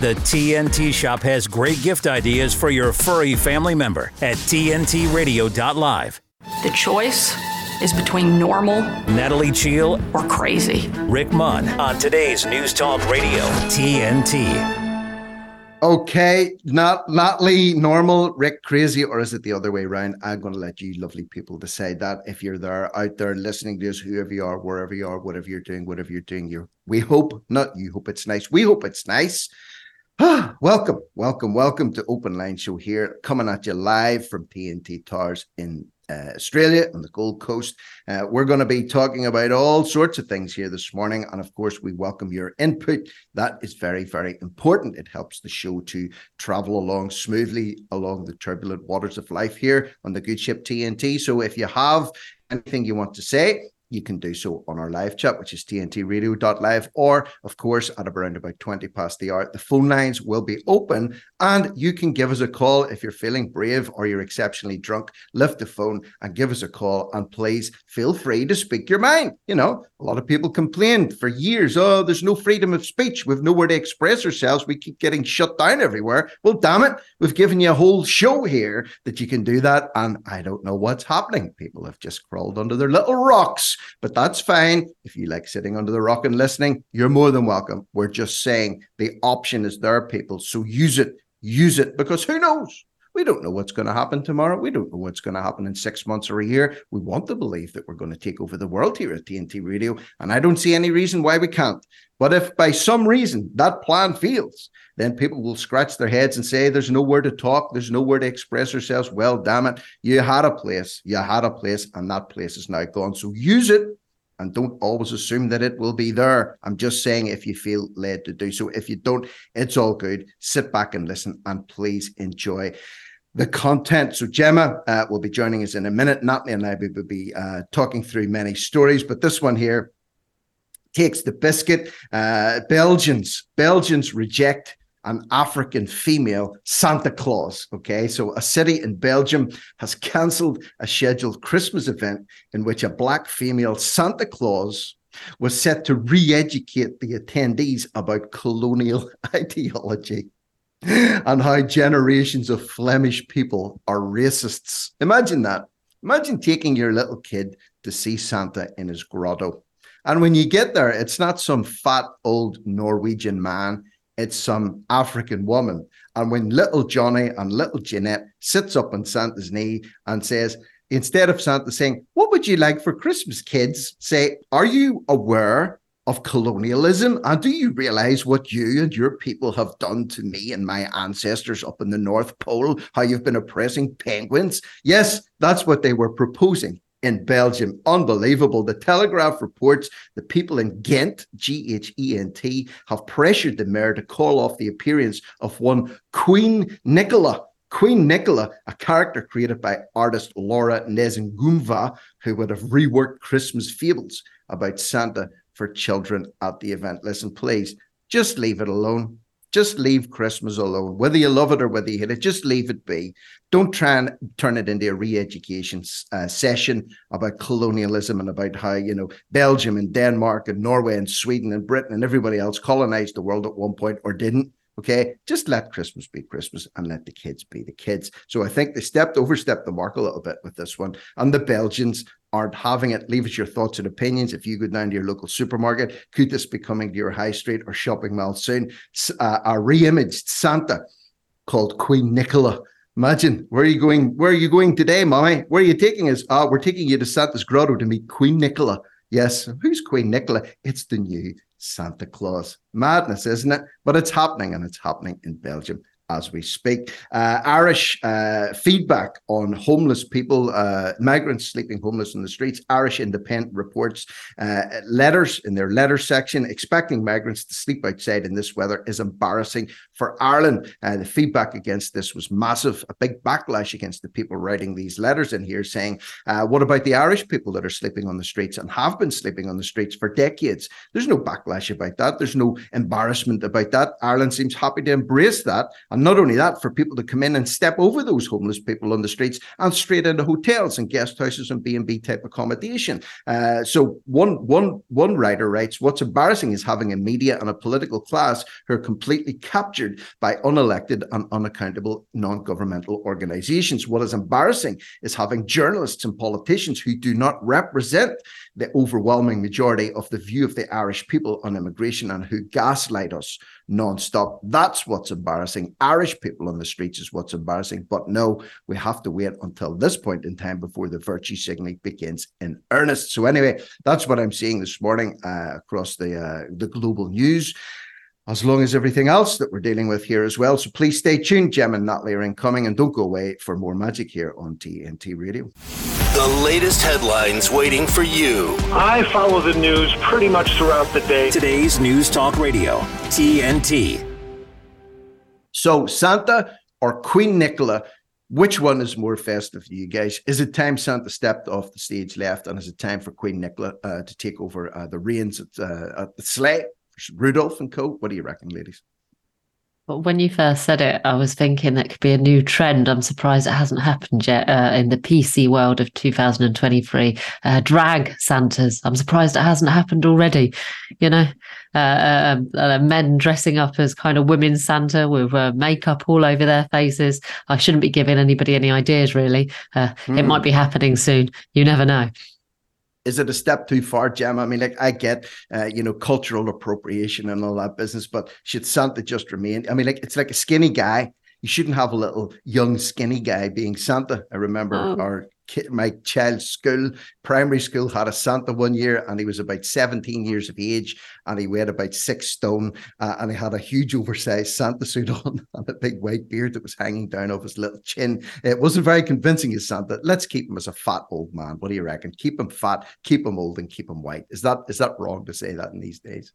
The TNT Shop has great gift ideas for your furry family member at TNTRadio.live. The choice is between normal, Natalie Cheale, or crazy. Rick Munn on today's News Talk Radio, TNT. Okay, not not Lee, normal, Rick, crazy, or is it the other way around? I'm going to let you lovely people decide that. If you're there, out there listening to us, whoever you are, wherever you are, whatever you're doing, whatever you're doing, you we hope, not you hope it's nice. We hope it's nice. welcome, welcome, welcome to Open Line Show here, coming at you live from TNT Towers in uh, Australia on the Gold Coast. Uh, we're going to be talking about all sorts of things here this morning. And of course, we welcome your input. That is very, very important. It helps the show to travel along smoothly along the turbulent waters of life here on the good ship TNT. So if you have anything you want to say, you can do so on our live chat, which is tntradio.live, or of course at around about 20 past the hour. The phone lines will be open and you can give us a call if you're feeling brave or you're exceptionally drunk. Lift the phone and give us a call. And please feel free to speak your mind. You know, a lot of people complained for years, oh, there's no freedom of speech. We've nowhere to express ourselves. We keep getting shut down everywhere. Well, damn it, we've given you a whole show here that you can do that. And I don't know what's happening. People have just crawled under their little rocks but that's fine. If you like sitting under the rock and listening, you're more than welcome. We're just saying the option is there, people. So use it, use it, because who knows? We don't know what's going to happen tomorrow. We don't know what's going to happen in six months or a year. We want to believe that we're going to take over the world here at TNT Radio, and I don't see any reason why we can't. But if by some reason that plan fails, then people will scratch their heads and say, There's nowhere to talk, there's nowhere to express ourselves. Well, damn it, you had a place, you had a place, and that place is now gone. So use it and don't always assume that it will be there. I'm just saying if you feel led to do so. If you don't, it's all good. Sit back and listen and please enjoy the content. So Gemma uh, will be joining us in a minute. Natalie and I will be uh, talking through many stories, but this one here takes the biscuit. Uh, Belgians, Belgians reject an African female Santa Claus. Okay, so a city in Belgium has cancelled a scheduled Christmas event in which a black female Santa Claus was set to re educate the attendees about colonial ideology and how generations of Flemish people are racists. Imagine that. Imagine taking your little kid to see Santa in his grotto. And when you get there, it's not some fat old Norwegian man it's some African woman. And when little Johnny and little Jeanette sits up on Santa's knee and says, instead of Santa saying, What would you like for Christmas, kids? Say, Are you aware of colonialism? And do you realize what you and your people have done to me and my ancestors up in the North Pole? How you've been oppressing penguins? Yes, that's what they were proposing in Belgium. Unbelievable. The Telegraph reports the people in Ghent, G H E N T, have pressured the mayor to call off the appearance of one Queen Nicola. Queen Nicola, a character created by artist Laura Nsengiyumva, who would have reworked Christmas fables about Santa for children at the event. Listen, please, just leave it alone. Just leave Christmas alone. Whether you love it or whether you hate it, just leave it be. Don't try and turn it into a re-education uh, session about colonialism and about how you know Belgium and Denmark and Norway and Sweden and Britain and everybody else colonized the world at one point or didn't. Okay, just let Christmas be Christmas and let the kids be the kids. So I think they stepped overstepped the mark a little bit with this one. And the Belgians aren't having it. Leave us your thoughts and opinions. If you go down to your local supermarket, could this be coming to your high street or shopping mall soon? Uh, a re-imaged Santa called Queen Nicola. Imagine where are you going? Where are you going today, mommy? Where are you taking us? Ah, we're taking you to Santa's grotto to meet Queen Nicola. Yes, who's Queen Nicola? It's the new Santa Claus. Madness, isn't it? But it's happening, and it's happening in Belgium as we speak. Uh, Irish uh, feedback on homeless people, uh, migrants sleeping homeless in the streets. Irish Independent reports uh, letters in their letter section expecting migrants to sleep outside in this weather is embarrassing for Ireland. Uh, the feedback against this was massive, a big backlash against the people writing these letters in here saying, uh, what about the Irish people that are sleeping on the streets and have been sleeping on the streets for decades? There's no backlash about that. There's no embarrassment about that. Ireland seems happy to embrace that. And And not only that, for people to come in and step over those homeless people on the streets and straight into hotels and guest houses and B&B type accommodation. Uh, so one, one, one writer writes, what's embarrassing is having a media and a political class who are completely captured by unelected and unaccountable non-governmental organizations. What is embarrassing is having journalists and politicians who do not represent the overwhelming majority of the view of the Irish people on immigration and who gaslight us non-stop. That's what's embarrassing. Irish people on the streets is what's embarrassing. But no, we have to wait until this point in time before the virtue signaling begins in earnest. So anyway, that's what I'm seeing this morning uh, across the uh, the global news as long as everything else that we're dealing with here as well. So please stay tuned. Gem and Natalie are incoming, and don't go away for more magic here on TNT Radio. The latest headlines waiting for you. I follow the news pretty much throughout the day. Today's News Talk Radio, TNT. So, Santa or Queen Nicola, which one is more festive to you guys? Is it time Santa stepped off the stage left, and is it time for Queen Nicola uh, to take over uh, the reins at, uh, at the sleigh? Rudolph and Co. What do you reckon, ladies? Well, when you first said it, I was thinking that could be a new trend. I'm surprised it hasn't happened yet uh, in the PC world of 2023. Uh, drag Santas. I'm surprised it hasn't happened already. You know, uh, uh, um, uh men dressing up as kind of women Santa with uh, makeup all over their faces. I shouldn't be giving anybody any ideas, really. Mm. It might hmm. be happening soon. You never know is it a step too far, Gemma? I mean, like I get, uh, you know, cultural appropriation and all that business, but should Santa just remain? I mean, like it's like a skinny guy. You shouldn't have a little young skinny guy being Santa. I remember oh. our my child's school, primary school, had a Santa one year, and he was about 17 years of age, and he weighed about six stone, uh, and he had a huge oversized Santa suit on and a big white beard that was hanging down off his little chin. It wasn't very convincing as Santa. Let's keep him as a fat old man. What do you reckon? Keep him fat, keep him old, and keep him white. Is that is that wrong to say that in these days?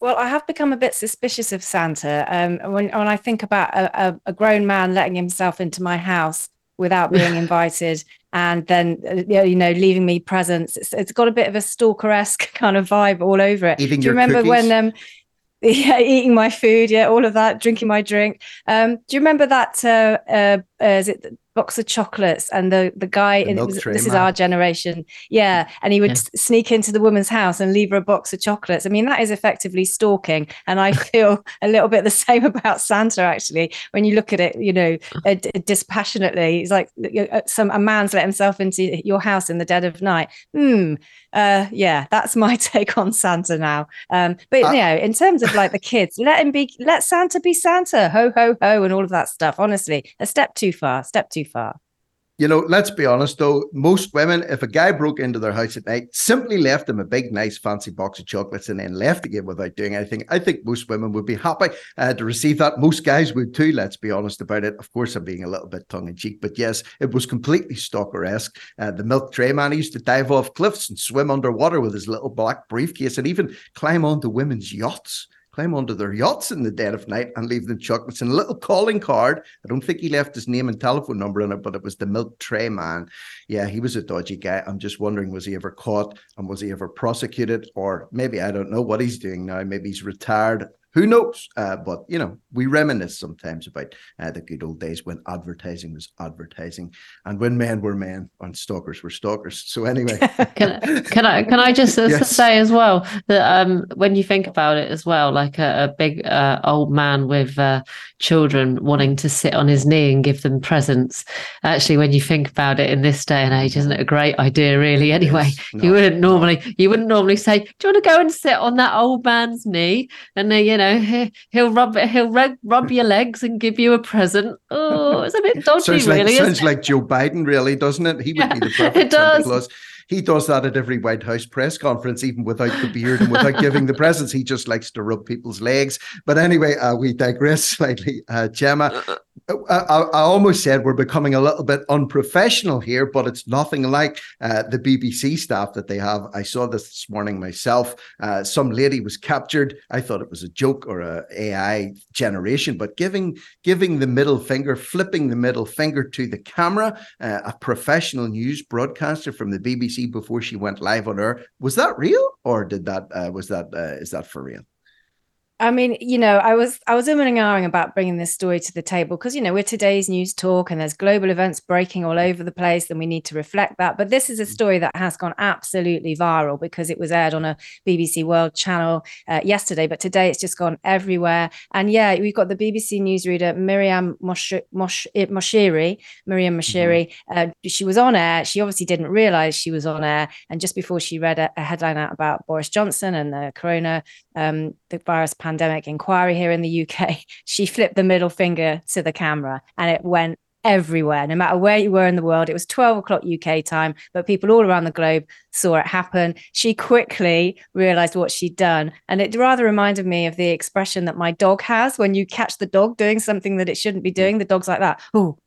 Well, I have become a bit suspicious of Santa. Um, when when I think about a, a, a grown man letting himself into my house without being invited. And then uh, you know leaving me presents it's, it's got a bit of a stalker-esque kind of vibe all over it. Do you remember cookies? when um yeah eating my food yeah all of that drinking my drink. Um do you remember that uh, uh, uh is it box of chocolates? And the the guy the in, was, this is our generation. Yeah and he would yeah. sneak into the woman's house and leave her a box of chocolates. I mean that is effectively stalking and i feel a little bit the same about santa actually. When you look at it you know uh, dispassionately it's like uh, some a man's let himself into your house in the dead of night. Hmm uh yeah that's my take on santa now. Um but uh, you know in terms of like the kids let him be let santa be santa. Ho ho ho and all of that stuff honestly. A step too far step too far. You know, let's be honest though, most women, if a guy broke into their house at night, simply left them a big, nice, fancy box of chocolates and then left again without doing anything, I think most women would be happy uh, to receive that. Most guys would too, let's be honest about it. Of course, I'm being a little bit tongue in cheek, but yes, it was completely stalker esque. Uh, the milk tray man used to dive off cliffs and swim underwater with his little black briefcase and even climb onto women's yachts climb onto their yachts in the dead of night and leave them chocolates and a little calling card. I don't think he left his name and telephone number in it, but it was the milk tray man. Yeah, he was a dodgy guy. I'm just wondering, was he ever caught and was he ever prosecuted? Or maybe I don't know what he's doing now. Maybe he's retired who knows? Uh, but you know, we reminisce sometimes about uh, the good old days when advertising was advertising, and when men were men and stalkers were stalkers. So anyway, can, can I can I just yes. say as well that um, when you think about it as well, like a, a big uh, old man with uh, children wanting to sit on his knee and give them presents. Actually, when you think about it in this day and age, isn't it a great idea? Really, anyway, yes. no, you wouldn't normally no. you wouldn't normally say, "Do you want to go and sit on that old man's knee?" And then you know, he'll rub he'll rub, rub your legs and give you a present. Oh, it's a bit dodgy, sounds really. Like, sounds like Joe Biden, really, doesn't it? He would yeah, be the perfect Santa Claus he does that at every White House press conference, even without the beard and without giving the presents. He just likes to rub people's legs. But anyway, uh, we digress slightly. Uh, Gemma, uh, uh, I, I, almost said we're becoming a little bit unprofessional here, but it's nothing like uh, the BBC staff that they have. I saw this this morning myself. Uh, some lady was captured. I thought it was a joke or a AI generation, but giving giving the middle finger, flipping the middle finger to the camera, uh, a professional news broadcaster from the BBC before she went live on air. Was that real, or did that uh, was that uh, is that for real? I mean, you know, I was I was umming and ahhing about bringing this story to the table because you know we're today's news talk and there's global events breaking all over the place, and we need to reflect that. But this is a mm. story that has gone absolutely viral because it was aired on a BBC World channel uh, yesterday, but today it's just gone everywhere. And yeah, we've got the BBC newsreader Maryam Moshiri, Maryam Moshiri. Mm-hmm. Uh, she was on air. She obviously didn't realise she was on air, and just before she read a, a headline out about Boris Johnson and the corona um, the virus pandemic inquiry here in the UK, she flipped the middle finger to the camera and it went everywhere, no matter where you were in the world. It was 12 o'clock UK time, but people all around the globe saw it happen. She quickly realized what she'd done. And it rather reminded me of the expression that my dog has when you catch the dog doing something that it shouldn't be hmm. doing. The dog's like that. Oh,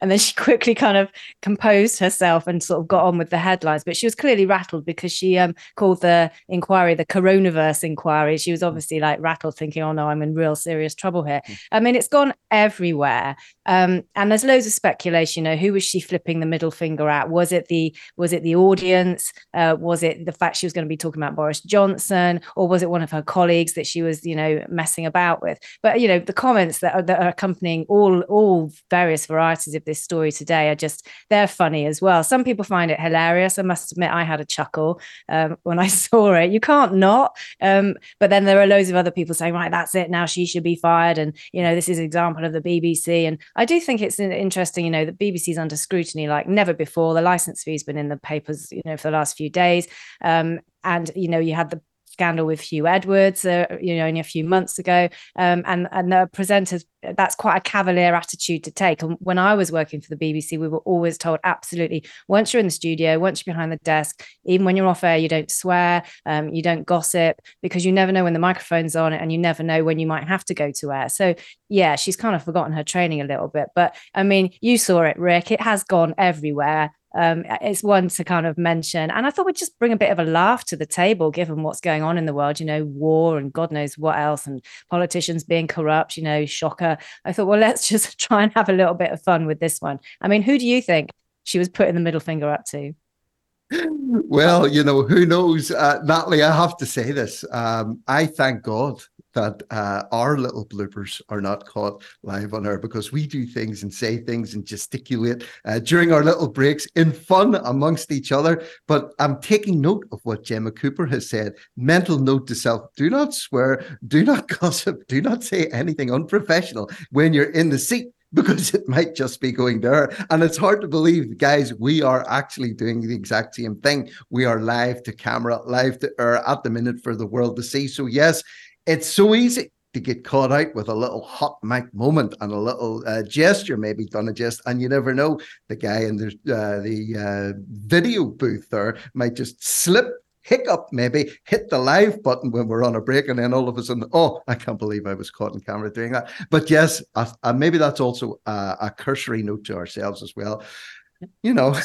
and then she quickly kind of composed herself and sort of got on with the headlines. But she was clearly rattled because she um, called the inquiry the coronavirus inquiry. She was hmm. obviously like rattled, thinking, oh no, I'm in real serious trouble here. Hmm. I mean, it's gone everywhere. Um, and there's loads of speculation. You know, who was she flipping the middle finger at? Was it the was it the audience? Uh, was it the fact she was going to be talking about Boris Johnson, or was it one of her colleagues that she was, you know, messing about with? But you know, the comments that are, that are accompanying all all various varieties of this story today are just they're funny as well. Some people find it hilarious. I must admit, I had a chuckle um, when I saw it. You can't not. Um, but then there are loads of other people saying, right, that's it. Now she should be fired, and you know, this is an example of the BBC and I do think it's interesting, you know, that BBC's under scrutiny like never before. The license fee's been in the papers, you know, for the last few days. Um, and, you know, you had the scandal with Huw Edwards, uh, you know, only a few months ago. Um, and and the presenters, that's quite a cavalier attitude to take. And when I was working for the BBC, we were always told absolutely once you're in the studio, once you're behind the desk, even when you're off air, you don't swear, um, you don't gossip, because you never know when the microphone's on, and you never know when you might have to go to air. So yeah, she's kind of forgotten her training a little bit. But I mean, you saw it, Rick. It has gone everywhere um, it's one to kind of mention. And I thought we'd just bring a bit of a laugh to the table, given what's going on in the world, you know, war and God knows what else, and politicians being corrupt, you know, shocker. I thought, well, let's just try and have a little bit of fun with this one. I mean, who do you think she was putting the middle finger up to? Well, you know, who knows? Uh, Natalie, I have to say this. Um, I thank God that uh, our little bloopers are not caught live on air because we do things and say things and gesticulate uh, during our little breaks in fun amongst each other. But I'm taking note of what Gemma Cooper has said. Mental note to self do not swear, do not gossip, do not say anything unprofessional when you're in the seat because it might just be going there. And it's hard to believe, guys, we are actually doing the exact same thing. We are live to camera, live to air at the minute for the world to see. So, yes, it's so easy to get caught out with a little hot mic moment and a little uh, gesture, maybe done a gest, and you never know. The guy in the uh, the uh, video booth there might just slip, hiccup, maybe hit the live button when we're on a break, and then all of a sudden, oh, I can't believe I was caught in camera doing that. But yes, maybe that's also a, a cursory note to ourselves as well. You know.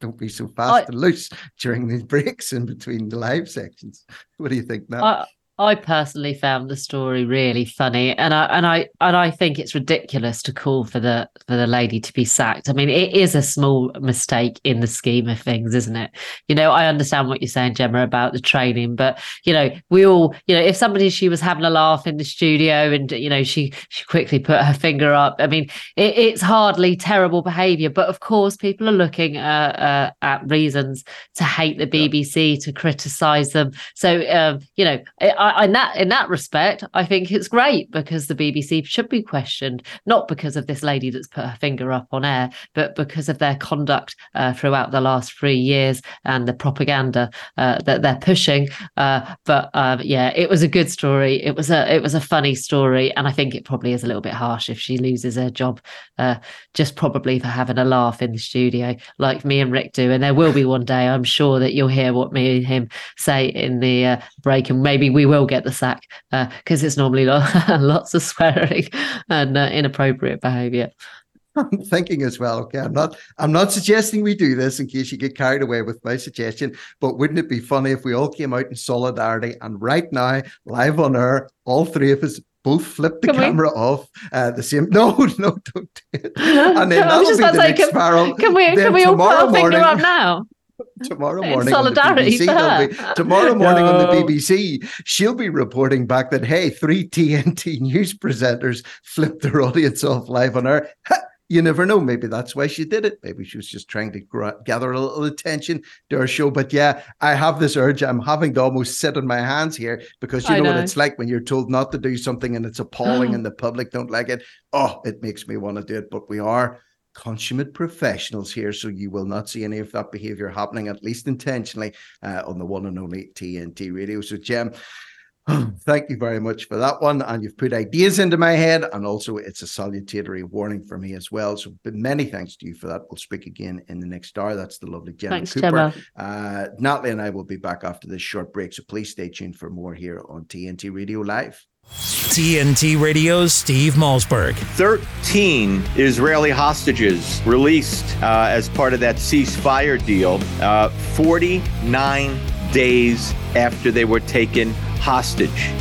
don't be so fast I, and loose during these breaks in between the live sections. What do you think now? I personally found the story really funny, and I and I and I think it's ridiculous to call for the for the lady to be sacked. I mean, it is a small mistake in the scheme of things, isn't it? You know, I understand what you're saying, Gemma, about the training, but you know, we all, you know, if somebody she was having a laugh in the studio and you know she she quickly put her finger up. I mean, it, it's hardly terrible behaviour, but of course, people are looking uh, uh, at reasons to hate the BBC, to criticise them. So, um, you know, I I, in that in that respect, I think it's great because the BBC should be questioned, not because of this lady that's put her finger up on air, but because of their conduct uh, throughout the last three years and the propaganda uh, that they're pushing. Uh, but um, yeah, it was a good story. It was a it was a funny story, and I think it probably is a little bit harsh if she loses her job, uh, just probably for having a laugh in the studio like me and Rick do. And there will be one day, I'm sure that you'll hear what me and him say in the uh, break, and maybe we will get the sack because uh, it's normally lots of swearing and uh, inappropriate behavior. I'm thinking as well. Okay, I'm not. I'm not suggesting we do this in case you get carried away with my suggestion. But wouldn't it be funny if we all came out in solidarity and right now, live on air, all three of us both flip the can camera we? off uh, the same. No, no, don't do it. And then that'll be the say, next can, Can we? Then can we all put our finger up now? tomorrow morning solidarity on the BBC, be, tomorrow morning no. on the BBC, she'll be reporting back that hey, three TNT news presenters flipped their audience off live on air you never know. Maybe that's why she did it. Maybe she was just trying to gather a little attention to her show. But yeah, I have this urge. I'm having to almost sit on my hands here because you know, know, what it's like when you're told not to do something and it's appalling and the public don't like it. Oh, it makes me want to do it. But we are consummate professionals here, so you will not see any of that behavior happening, at least intentionally, uh, on the one and only TNT radio. So, Jem, Thank you very much for that one. And you've put ideas into my head. And also, it's a salutatory warning for me as well. So, many thanks to you for that. We'll speak again in the next hour. That's the lovely Gemma thanks, Cooper. Gemma. Uh, Natalie and I will be back after this short break. So, please stay tuned for more here on TNT Radio Live. TNT Radio's Steve Malzberg. 13 Israeli hostages released uh, as part of that ceasefire deal, uh, 49 days after they were taken hostage.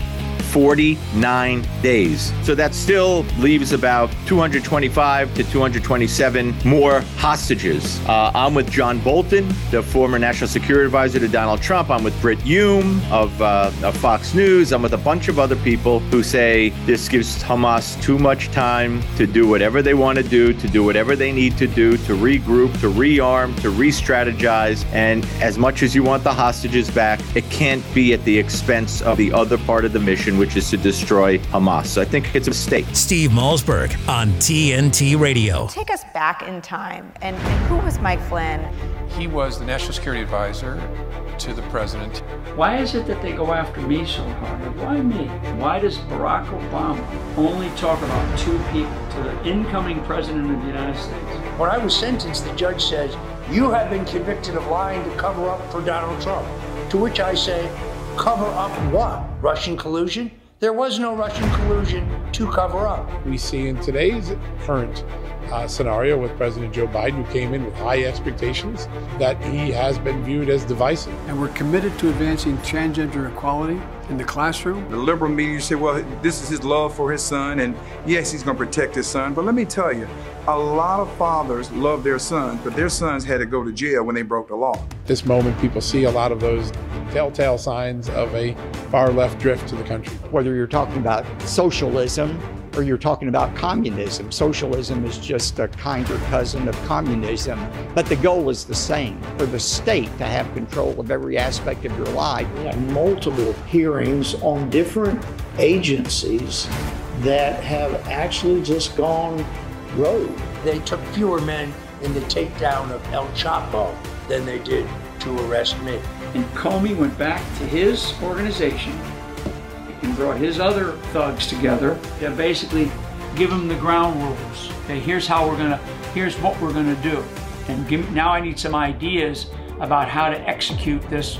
49 days. So that still leaves about 225 to 227 more hostages. Uh, I'm with John Bolton, the former national security advisor to Donald Trump. I'm with Brit Hume of, uh, of Fox News. I'm with a bunch of other people who say this gives Hamas too much time to do whatever they want to do, to do whatever they need to do, to regroup, to rearm, to re strategize. And as much as you want the hostages back, it can't be at the expense of the other part of the mission which is to destroy Hamas. So I think it's a mistake. Steve Malzberg on TNT Radio. Take us back in time. And, and who was Mike Flynn? He was the national security advisor to the president. Why is it that they go after me so hard? Why me? Why does Barack Obama only talk about two people to the incoming president of the United States? When I was sentenced, the judge says, You have been convicted of lying to cover up for Donald Trump. To which I say, Cover up what? Russian collusion? There was no Russian collusion to cover up. We see in today's current uh, scenario with President Joe Biden, who came in with high expectations, that he has been viewed as divisive. And we're committed to advancing transgender equality in the classroom. The liberal media say, well, this is his love for his son, and yes, he's going to protect his son. But let me tell you, a lot of fathers love their sons, but their sons had to go to jail when they broke the law. This moment, people see a lot of those telltale signs of a far left drift to the country. Whether you're talking about socialism or you're talking about communism, socialism is just a kinder cousin of communism, but the goal is the same for the state to have control of every aspect of your life. We have multiple hearings on different agencies that have actually just gone rogue. They took fewer men in the takedown of El Chapo than they did to arrest me. And Comey went back to his organization and brought his other thugs together to basically give them the ground rules. Okay, here's how we're gonna, here's what we're gonna do. And give, now I need some ideas about how to execute this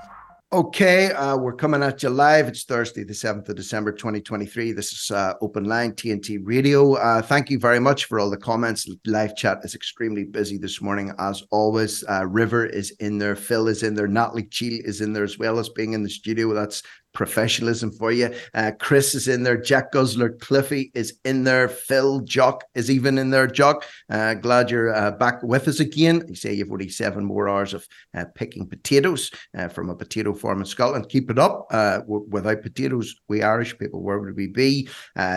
Okay, uh, we're coming at you live. It's Thursday, the 7th of December, 2023. This is uh, Open Line TNT Radio. Uh, thank you very much for all the comments. Live chat is extremely busy this morning, as always. Uh, River is in there, Phil is in there, Natalie Cheale is in there, as well as being in the studio. That's professionalism for you. Uh, Chris is in there. Jack Guzzler, Cliffy is in there. Phil Jock is even in there. Jock, uh, glad you're uh, back with us again. You say you've only seven more hours of uh, picking potatoes uh, from a potato farm in Scotland. Keep it up. Uh, w- without potatoes, we Irish people, where would we be?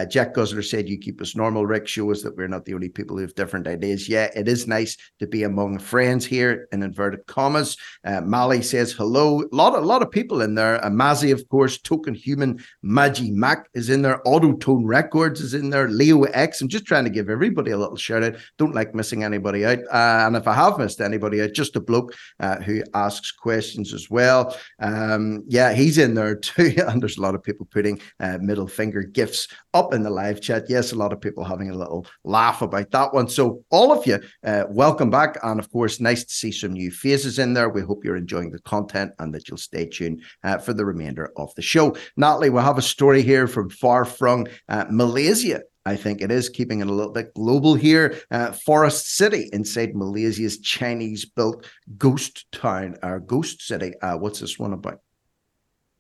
Jack Guzzler said, You keep us normal. Rick, show us that we're not the only people who have different ideas. Yeah, it is nice to be among friends here in inverted commas. Mali says, Hello. A lot, a lot of people in there. Uh, Mazzy, of course course, Token Human, Maggie Mac is in there, Autotone Records is in there, Leo X. I'm just trying to give everybody a little shout out. Don't like missing anybody out. Uh, and if I have missed anybody out, just a bloke uh, who asks questions as well. Um, yeah, he's in there too. and there's a lot of people putting uh, middle finger gifts up in the live chat. Yes, a lot of people having a little laugh about that one. So, all of you, uh, welcome back. And of course, nice to see some new faces in there. We hope you're enjoying the content and that you'll stay tuned uh, for the remainder of the show. Natalie, we'll have a story here from far from uh, Malaysia. I think it is keeping it a little bit global here. Uh, Forest City inside Malaysia's Chinese built ghost town or ghost city. Uh, what's this one about?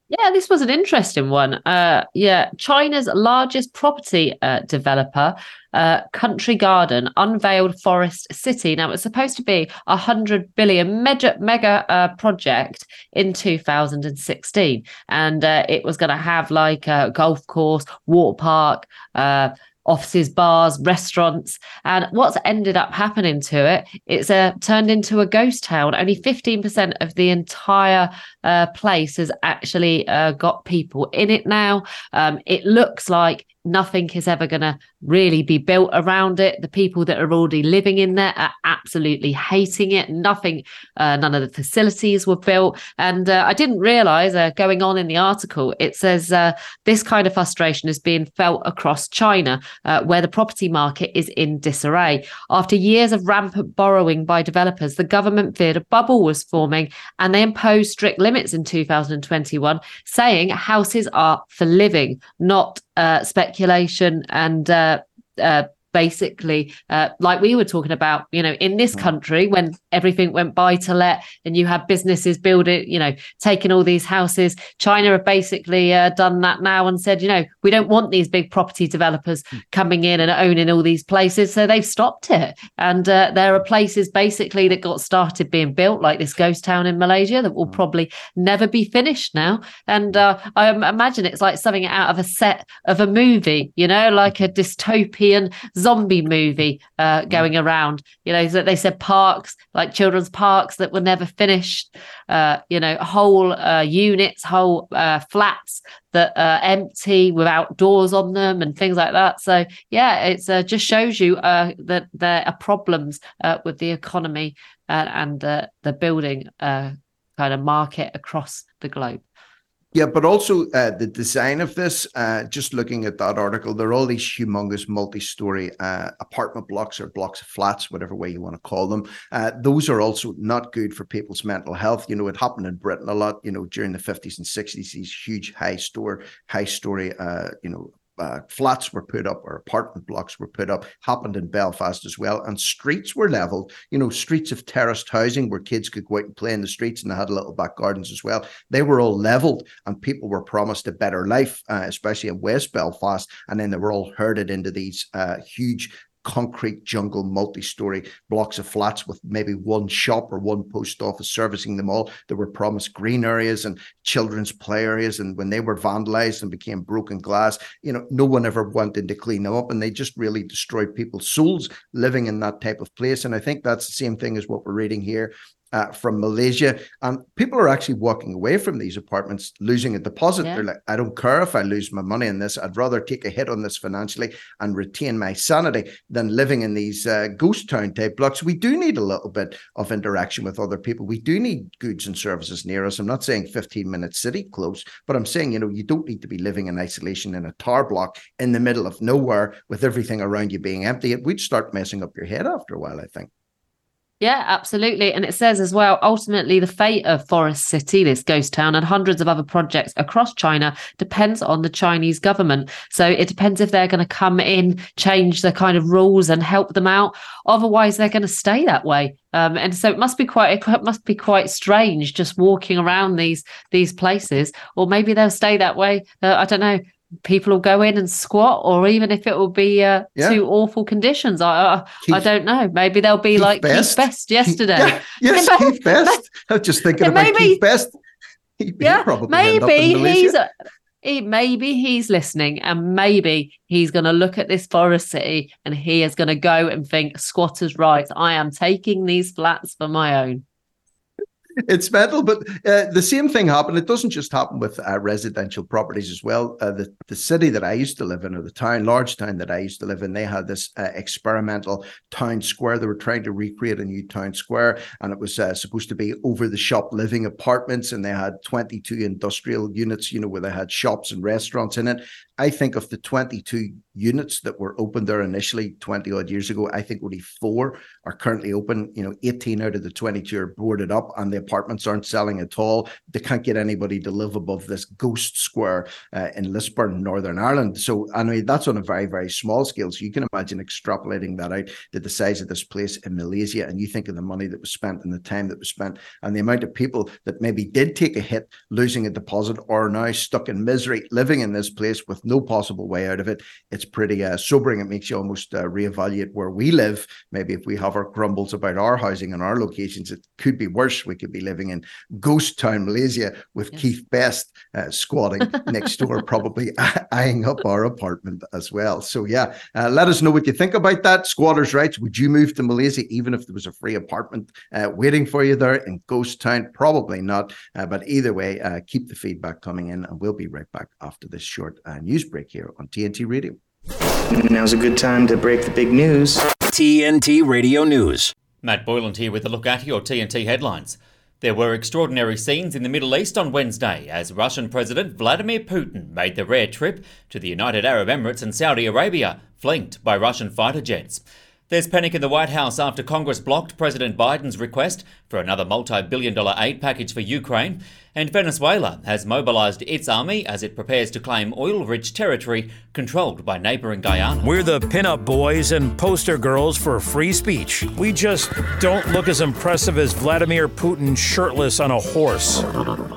Yeah, this was an interesting one. Uh, yeah, China's largest property uh, developer, uh, Country Garden, unveiled Forest City. Now, it's supposed to be a hundred billion mega mega uh, project in 2016, and uh, it was going to have like a golf course, water park uh, offices, bars, restaurants. And what's ended up happening to it, it's uh, turned into a ghost town. Only 15% of the entire uh, place has actually uh, got people in it now. Um, it looks like nothing is ever going to really be built around it. The people that are already living in there are absolutely hating it. Nothing, uh, none of the facilities were built. And uh, I didn't realize, uh, going on in the article, it says uh, this kind of frustration is being felt across China, uh, where the property market is in disarray. After years of rampant borrowing by developers, the government feared a bubble was forming and they imposed strict limits in 2021, saying houses are for living, not uh, speculation and uh, uh, basically uh, like we were talking about you know in this mm. country when everything went buy to let and you had businesses building you know taking all these houses china have basically uh, done that now and said you know we don't want these big property developers mm. coming in and owning all these places so they've stopped it and uh, there are places basically that got started being built like this ghost town in malaysia that will mm. probably never be finished now and uh, i imagine it's like something out of a set of a movie you know like a dystopian zombie movie uh, mm. going around. You know, that they said parks like children's parks that were never finished. Uh, you know, whole uh, units, whole uh, flats that are empty without doors on them and things like that. So yeah, it uh, just shows you uh, that there are problems with the economy and the building kind of market across the globe. Yeah, but also uh, the design of this, uh, just looking at that article, there are all these humongous multi story uh, apartment blocks or blocks of flats, whatever way you want to call them. Uh, those are also not good for people's mental health. You know, it happened in Britain a lot, you know, during the 50s and 60s, these huge high store, high story, uh, you know, uh, flats were put up or apartment blocks were put up happened in belfast as well and streets were leveled. You know streets of terraced housing where kids could go out and play in the streets and they had little back gardens as well. They were all leveled and people were promised a better life uh, especially in west belfast and then they were all herded into these uh, huge concrete jungle, multi story blocks of flats with maybe one shop or one post office servicing them all. There were promised green areas and children's play areas. And when they were vandalized and became broken glass, you know, no one ever went in to clean them up. And they just really destroyed people's souls living in that type of place. And I think that's the same thing as what we're reading here uh, from Malaysia. And people are actually walking away from these apartments, losing a deposit. Yeah. They're like, I don't care if I lose my money in this. I'd rather take a hit on this financially and retain my sanity than living in these uh, ghost town type blocks. We do need a little bit of interaction with other people. We do need goods and services near us. I'm not saying 15 minute city close, but I'm saying, you know, you don't need to be living in isolation in a tar block in the middle of nowhere with everything around you being empty. It would start messing up your head after a while, I think. Yeah, absolutely. And it says as well, ultimately, the fate of Forest City, this ghost town, and hundreds of other projects across China depends on the Chinese government. So it depends if they're going to come in, change the kind of rules and help them out. Otherwise, they're going to stay that way. Um, and so it must be quite it must be quite strange just walking around these these places, or maybe they'll stay that way. Uh, I don't know people will go in and squat, or even if it will be uh, yeah. two awful conditions. I Keith, I don't know. Maybe they'll be Keith like Best. Keith Best yesterday. Yeah, yes, Keith Best. I'm just thinking about maybe, Keith Best. yeah, maybe he's. He, maybe he's listening and maybe he's going to look at this forest city and he is going to go and think squatters rights i am taking these flats for my own it's mental, but uh, the same thing happened. It doesn't just happen with uh, residential properties as well. Uh, the the city that I used to live in, or the town, large town that I used to live in, they had this uh, experimental town square. They were trying to recreate a new town square, and it was uh, supposed to be over the shop living apartments, and they had twenty two industrial units, you know, where they had shops and restaurants in it. I think of the 22 units that were opened there initially 20 odd years ago, I think only four are currently open. You know, 18 out of the 22 are boarded up and the apartments aren't selling at all. They can't get anybody to live above this ghost square uh, in Lisburn, Northern Ireland. So, I mean, that's on a very, very small scale. So you can imagine extrapolating that out to the size of this place in Malaysia. And you think of the money that was spent and the time that was spent and the amount of people that maybe did take a hit losing a deposit or are now stuck in misery living in this place with no possible way out of it. It's pretty uh, sobering. It makes you almost uh, reevaluate where we live. Maybe if we have our grumbles about our housing and our locations, it could be worse. We could be living in ghost town Malaysia with yes. Keith Best uh, squatting next door, probably eyeing up our apartment as well. So yeah, uh, let us know what you think about that. Squatters' rights. Would you move to Malaysia even if there was a free apartment uh, waiting for you there in ghost town? Probably not. Uh, but either way, keep the feedback coming in, and we'll be right back after this short news news break here on TNT Radio. Now's a good time to break the big news. TNT Radio News. Matt Boyland here with a look at your TNT headlines. There were extraordinary scenes in the Middle East on Wednesday as Russian President Vladimir Putin made the rare trip to the United Arab Emirates and Saudi Arabia, flanked by Russian fighter jets. There's panic in the White House after Congress blocked President Biden's request for another multi billion dollar aid package for Ukraine, and Venezuela has mobilized its army as it prepares to claim oil rich territory controlled by neighboring Guyana. We're the pinup boys and poster girls for free speech. We just don't look as impressive as Vladimir Putin shirtless on a horse.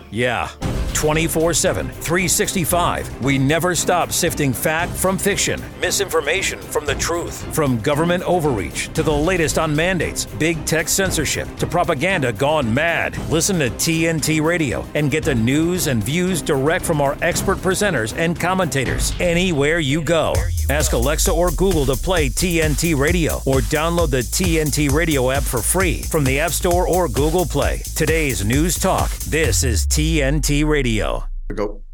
Yeah. 24 7, 365. We never stop sifting fact from fiction, misinformation from the truth, from government overreach to the latest on mandates, big tech censorship to propaganda gone mad. Listen to TNT Radio and get the news and views direct from our expert presenters and commentators anywhere you go. Ask Alexa or Google to play TNT Radio or download the TNT Radio app for free from the App Store or Google Play. Today's News Talk. This is TNT Radio. Go.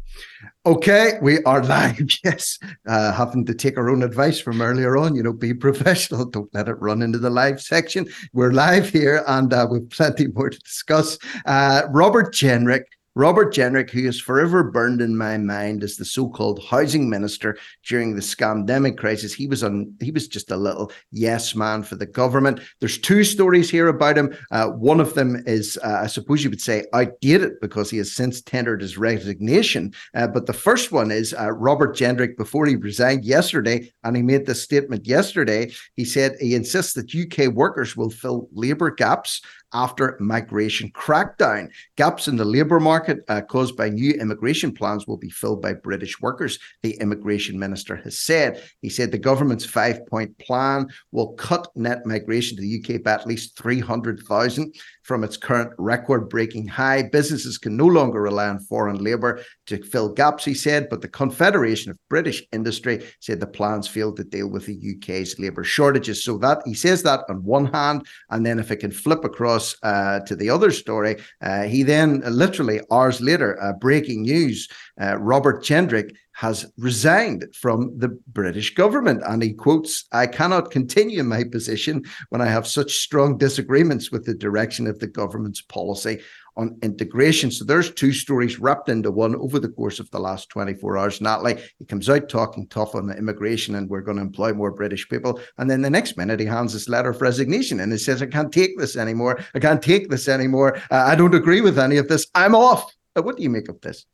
Okay, we are live. Yes, uh, having to take our own advice from earlier on. You know, be professional. Don't let it run into the live section. We're live here, and uh, we've plenty more to discuss. Uh, Robert Jenrick Robert Jenrick, who is forever burned in my mind as the so-called housing minister during the scandemic crisis, he was on. He was just a little yes man for the government. There's two stories here about him. Uh, one of them is, uh, I suppose you would say, outdated because he has since tendered his resignation. Uh, but the first one is uh, Robert Jenrick before he resigned yesterday, and he made this statement yesterday. He said he insists that UK workers will fill labour gaps after migration crackdown. Gaps in the labour market uh, caused by new immigration plans will be filled by British workers, the immigration minister has said. He said the government's five point plan will cut net migration to the UK by at least 300,000 from its current record breaking high. Businesses can no longer rely on foreign labour to fill gaps, he said, but the Confederation of British Industry said the plans failed to deal with the UK's labour shortages. So that he says that on one hand, and then if it can flip across uh, to the other story, uh, he then uh, literally hours later, uh, breaking news, uh, Robert Jenrick has resigned from the British government. And he quotes, I cannot continue my position when I have such strong disagreements with the direction of the government's policy on integration. So there's two stories wrapped into one over the course of the last 24 hours. Natalie, he comes out talking tough on immigration and we're going to employ more British people. And then the next minute he hands this letter of resignation and he says, I can't take this anymore. I can't take this anymore. Uh, I don't agree with any of this. I'm off. What do you make of this?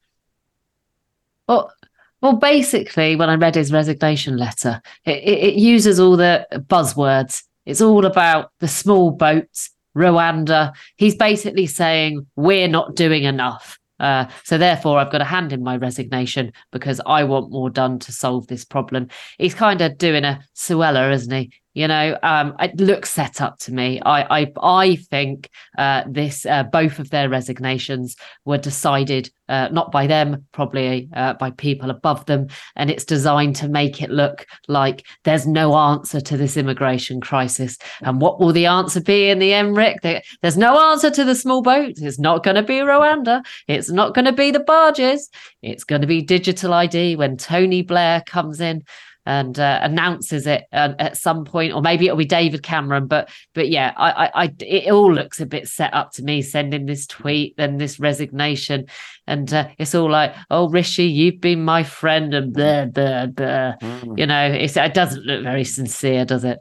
Well, well, basically, when I read his resignation letter, it, it, it uses all the buzzwords. It's all about the small boats, Rwanda. He's basically saying we're not doing enough. Uh, so therefore, I've got to hand in my resignation because I want more done to solve this problem. He's kind of doing a Suella, isn't he? You know, um, it looks set up to me. I I, I think uh, this uh, both of their resignations were decided uh, not by them, probably uh, by people above them, and it's designed to make it look like there's no answer to this immigration crisis. And what will the answer be in the end, Rick? There's no answer to the small boats. It's not going to be Rwanda. It's not going to be the barges. It's going to be digital ID when Tony Blair comes in and uh, announces it uh, at some point, or maybe it'll be David Cameron. But but yeah, I, I, I, it all looks a bit set up to me. Sending this tweet, then this resignation, and uh, it's all like, oh Rishi, you've been my friend, and blah blah blah. Mm. You know, it doesn't look very sincere, does it?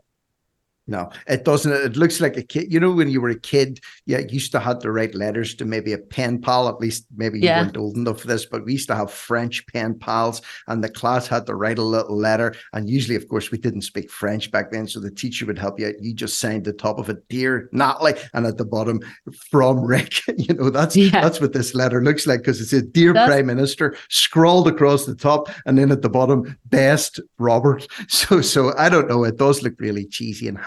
No, it doesn't. It looks like a kid. You know, when you were a kid, yeah, you used to have to write letters to maybe a pen pal. At least maybe yeah. you weren't old enough for this, but we used to have French pen pals, and the class had to write a little letter. And usually, of course, we didn't speak French back then, so the teacher would help you out. You just signed the top of it, "Dear Natalie," and at the bottom, "From Rick." you know, that's yeah. that's what this letter looks like because it said "Dear that's... Prime Minister" scrawled across the top, and then at the bottom, "Best Robert." So, so I don't know. It does look really cheesy and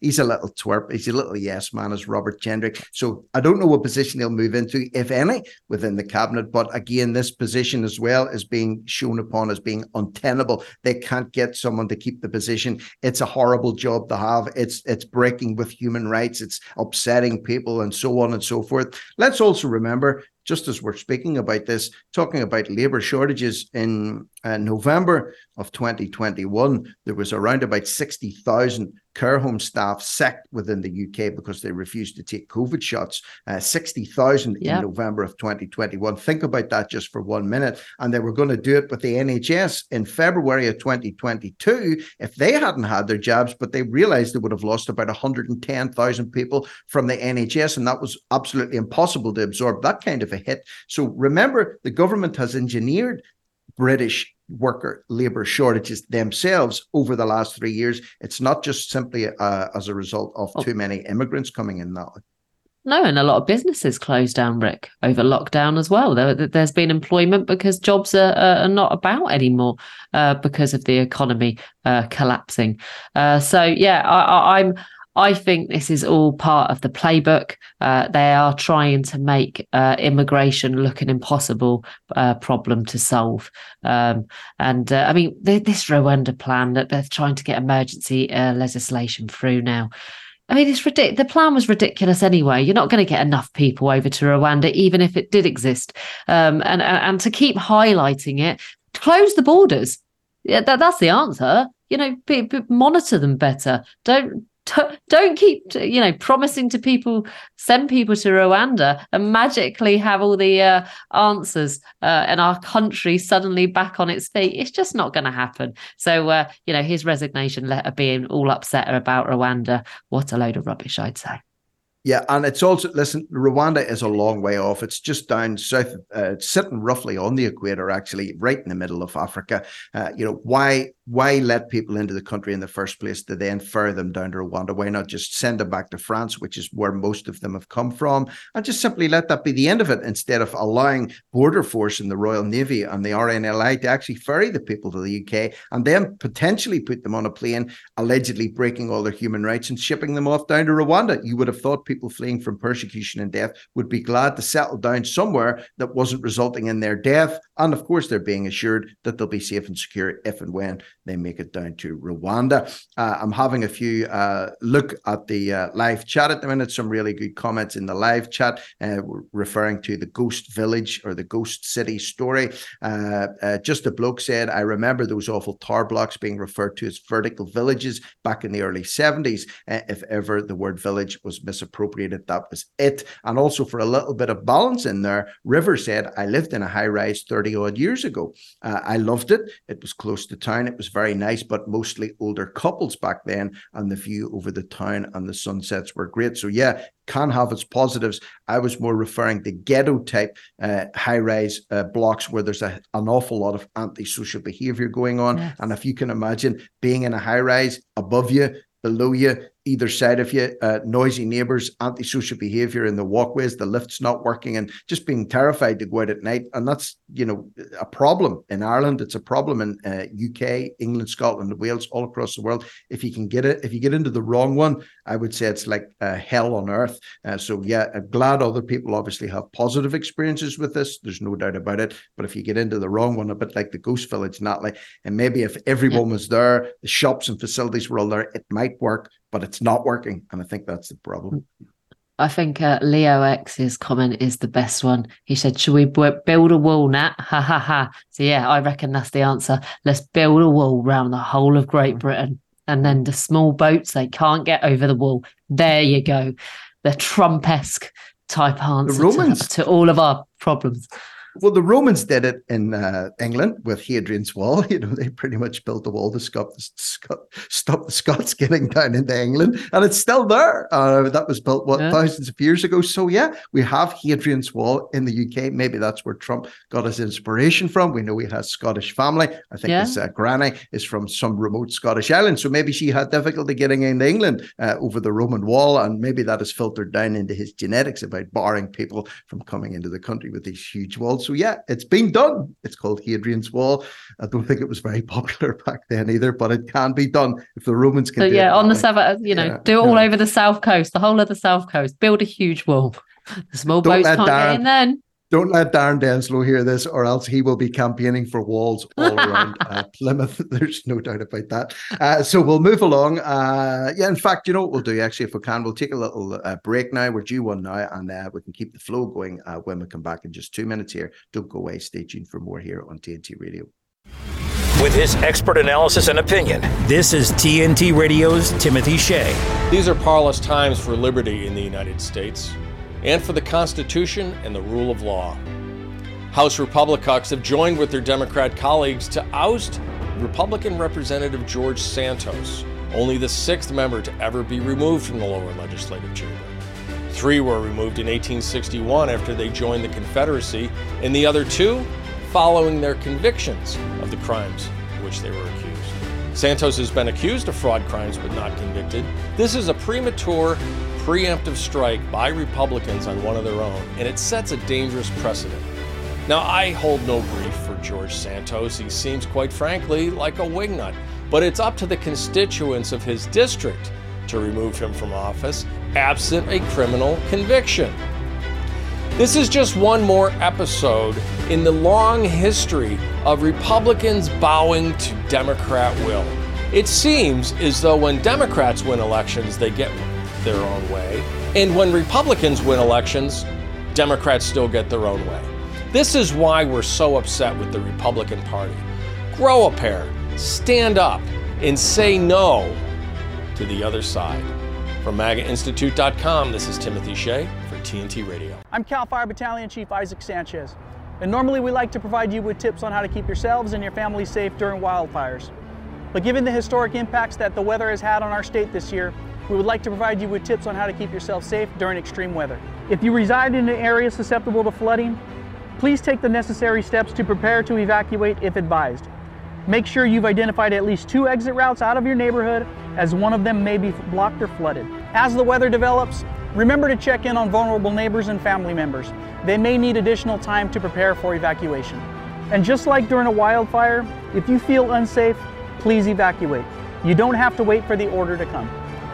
he's a little twerp. He's a little yes man, as Robert Jenrick. So I don't know what position he'll move into, if any, within the cabinet. But again, this position as well is being shown upon as being untenable. They can't get someone to keep the position. It's a horrible job to have. It's it's breaking with human rights. It's upsetting people and so on and so forth. Let's also remember just as we're speaking about this, talking about labor shortages in uh, November of 2021, there was around about 60,000 care home staff sacked within the UK because they refused to take COVID shots. Uh, 60,000 yep. in November of 2021. Think about that just for one minute. And they were going to do it with the NHS in February of 2022 if they hadn't had their jobs, but they realized they would have lost about 110,000 people from the NHS. And that was absolutely impossible to absorb that kind of a hit. So remember, the government has engineered British worker labor shortages themselves over the last three years. It's not just simply uh, as a result of oh. too many immigrants coming in now. No, and a lot of businesses closed down, Rick, over lockdown as well. There, has been employment because jobs are, are not about anymore uh, because of the economy uh, collapsing. Uh, so, yeah, I, I'm I think this is all part of the playbook. Uh, they are trying to make uh, immigration look an impossible uh, problem to solve. Um, and uh, I mean, this Rwanda plan that they're trying to get emergency uh, legislation through now. I mean, it's. The plan was ridiculous anyway. You're not going to get enough people over to Rwanda, even if it did exist. Um, and, and to keep highlighting it, close the borders. Yeah, that, that's the answer. You know, be, be, monitor them better. Don't don't keep you know promising to people send people to rwanda and magically have all the uh, answers uh, and our country suddenly back on its feet it's just not going to happen so uh, you know his resignation letter being all upset about rwanda what a load of rubbish i'd say yeah, and it's also listen. Rwanda is a long way off. It's just down south, uh, sitting roughly on the equator, actually, right in the middle of Africa. Uh, you know why why let people into the country in the first place to then fur them down to Rwanda? Why not just send them back to France, which is where most of them have come from, and just simply let that be the end of it instead of allowing Border Force and the Royal Navy and the RNLI to actually ferry the people to the UK and then potentially put them on a plane, allegedly breaking all their human rights and shipping them off down to Rwanda. You would have thought people fleeing from persecution and death would be glad to settle down somewhere that wasn't resulting in their death. And of course, they're being assured that they'll be safe and secure if and when they make it down to Rwanda. Uh, I'm having a few uh, look at the uh, live chat at the minute. Some really good comments in the live chat uh, referring to the ghost village or the ghost city story. Uh, uh, just a bloke said, I remember those awful tar blocks being referred to as vertical villages back in the early 70s. if ever the word village was misappropriated, that was it. And also for a little bit of balance in there, River said, I lived in a high rise 30 odd years ago. I loved it. It was close to town. It was very nice, but mostly older couples back then. And the view over the town and the sunsets were great. So, yeah, can have its positives. I was more referring to ghetto type uh, high rise uh, blocks where there's a, an awful lot of antisocial behavior going on. Yes. And if you can imagine being in a high rise above you, below you, either side of you, uh, noisy neighbors, antisocial behavior in the walkways, the lift's not working, and just being terrified to go out at night. And that's you know a problem in Ireland. It's a problem in uh, UK, England, Scotland, Wales, all across the world. If you can get it, if you get into the wrong one, I would say it's like uh, hell on earth. Uh, so yeah, I'm glad other people obviously have positive experiences with this. There's no doubt about it. But if you get into the wrong one, a bit like the Ghost Village, not like, and maybe if everyone was there, the shops and facilities were all there, it might work, but it's not working. And I think that's the problem. I think uh, Leo X's comment is the best one. He said, "Should we b- build a wall, Nat?" Ha ha ha. So yeah, I reckon that's the answer. Let's build a wall around the whole of Great Britain, and then the small boats they can't get over the wall. There you go, the Trump-esque type answer to, to all of our problems. Well, the Romans did it in uh, England with Hadrian's Wall. You know, they pretty much built the wall to stop the, stop the Scots getting down into England, and it's still there. Uh, that was built what yeah. thousands of years ago. So yeah, we have Hadrian's Wall in the UK. Maybe that's where Trump got his inspiration from. We know he has Scottish family. I think yeah. his uh, granny is from some remote Scottish island, so maybe she had difficulty getting into England uh, over the Roman Wall, and maybe that has filtered down into his genetics about barring people from coming into the country with these huge walls. So yeah, it's been done. It's called Hadrian's Wall. I don't think it was very popular back then either, but it can be done if the Romans can. Do. So, yeah, on the south, uh, you know, yeah, do it all yeah. over the south coast, the whole of the south coast. Build a huge wall. The small don't boats can't get in then. Don't let Darren Denslow hear this, or else he will be campaigning for walls all around uh, Plymouth. There's no doubt about that. Uh, so we'll move along. Uh, yeah, in fact, you know what we'll do actually, if we can, we'll take a little uh, break now. We're due one now, and uh, we can keep the flow going uh, when we come back in just two minutes here. Don't go away. Stay tuned for more here on TNT Radio. With his expert analysis and opinion, this is TNT Radio's Timothy Shea. These are parlous times for liberty in the United States and for the Constitution and the rule of law. House Republicans have joined with their Democrat colleagues to oust Republican Representative George Santos, only the sixth member to ever be removed from the lower legislative chamber. Three were removed in 1861 after they joined the Confederacy, and the other two following their convictions of the crimes which they were accused. Santos has been accused of fraud crimes but not convicted. This is a premature preemptive strike by Republicans on one of their own, and it sets a dangerous precedent. Now, I hold no grief for George Santos. He seems, quite frankly, like a wingnut, but it's up to the constituents of his district to remove him from office, absent a criminal conviction. This is just one more episode in the long history of Republicans bowing to Democrat will. It seems as though when Democrats win elections, they get their own way. And when Republicans win elections, Democrats still get their own way. This is why we're so upset with the Republican Party. Grow a pair, stand up, and say no to the other side. From MAGAInstitute.com, this is Timothy Shea for TNT Radio. I'm CAL FIRE Battalion Chief Isaac Sanchez, and normally we like to provide you with tips on how to keep yourselves and your family safe during wildfires. But given the historic impacts that the weather has had on our state this year, we would like to provide you with tips on how to keep yourself safe during extreme weather. If you reside in an area susceptible to flooding, please take the necessary steps to prepare to evacuate if advised. Make sure you've identified at least two exit routes out of your neighborhood as one of them may be blocked or flooded. As the weather develops, remember to check in on vulnerable neighbors and family members. They may need additional time to prepare for evacuation. And just like during a wildfire, if you feel unsafe, please evacuate. You don't have to wait for the order to come.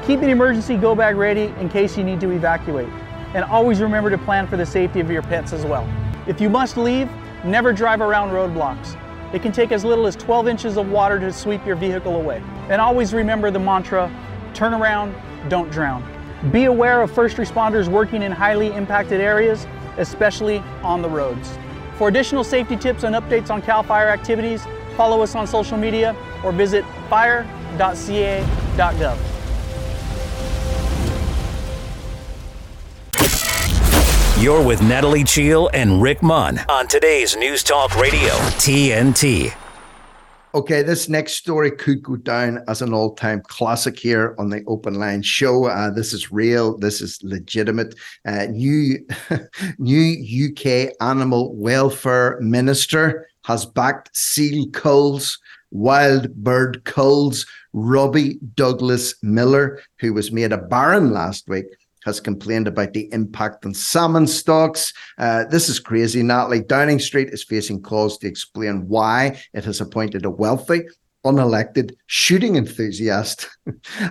Keep an emergency go bag ready in case you need to evacuate. And always remember to plan for the safety of your pets as well. If you must leave, never drive around roadblocks. It can take as little as 12 inches of water to sweep your vehicle away. And always remember the mantra, turn around, don't drown. Be aware of first responders working in highly impacted areas, especially on the roads. For additional safety tips and updates on CAL FIRE activities, follow us on social media or visit fire.ca.gov. You're with Natalie Cheale and Rick Munn on today's News Talk Radio, TNT. Okay, this next story could go down as an all time classic here on the Open Line show. Uh, this is real, this is legitimate. Uh, new, new UK animal welfare minister has backed seal culls wild bird culls. Robbie Douglas Miller, who was made a baron last week, has complained about the impact on salmon stocks. Uh, this is crazy. Natalie Downing Street is facing calls to explain why it has appointed a wealthy unelected shooting enthusiast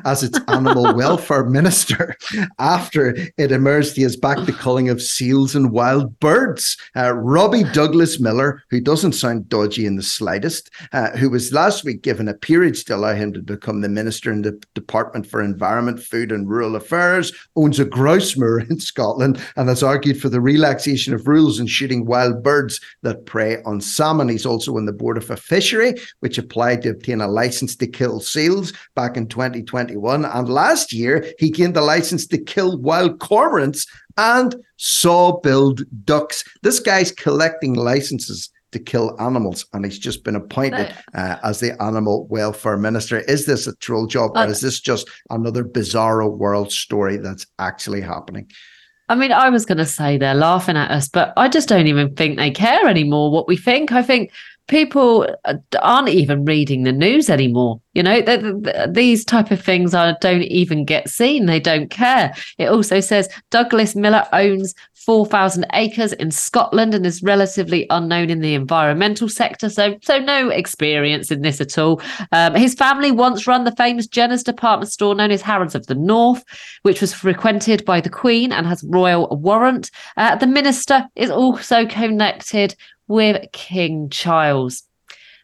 as its animal welfare minister after it emerged he has backed the culling of seals and wild birds. Uh, Robbie Douglas Miller, who doesn't sound dodgy in the slightest, uh, who was last week given a peerage to allow him to become the minister in the Department for Environment, Food and Rural Affairs, owns a grouse moor in Scotland and has argued for the relaxation of rules in shooting wild birds that prey on salmon. He's also on the board of a fishery, which applied to obtain a license to kill seals back in 2021. And last year, he gained the license to kill wild cormorants and saw-billed ducks. This guy's collecting licenses to kill animals, and he's just been appointed uh, as the animal welfare minister. Is this a troll job, or is this just another bizarro world story that's actually happening? I mean, I was going to say they're laughing at us, but I just don't even think they care anymore what we think. I think people uh, aren't even reading the news anymore. You know th- th- these type of things are don't even get seen. They don't care. It also says douglas miller owns 4000 acres in scotland and is relatively unknown in the environmental sector. So so no experience in this at all. Um, his family once run the famous jenner's department store known as harrods of the north which was frequented by the queen and has royal warrant. Uh, the minister is also connected with King Charles.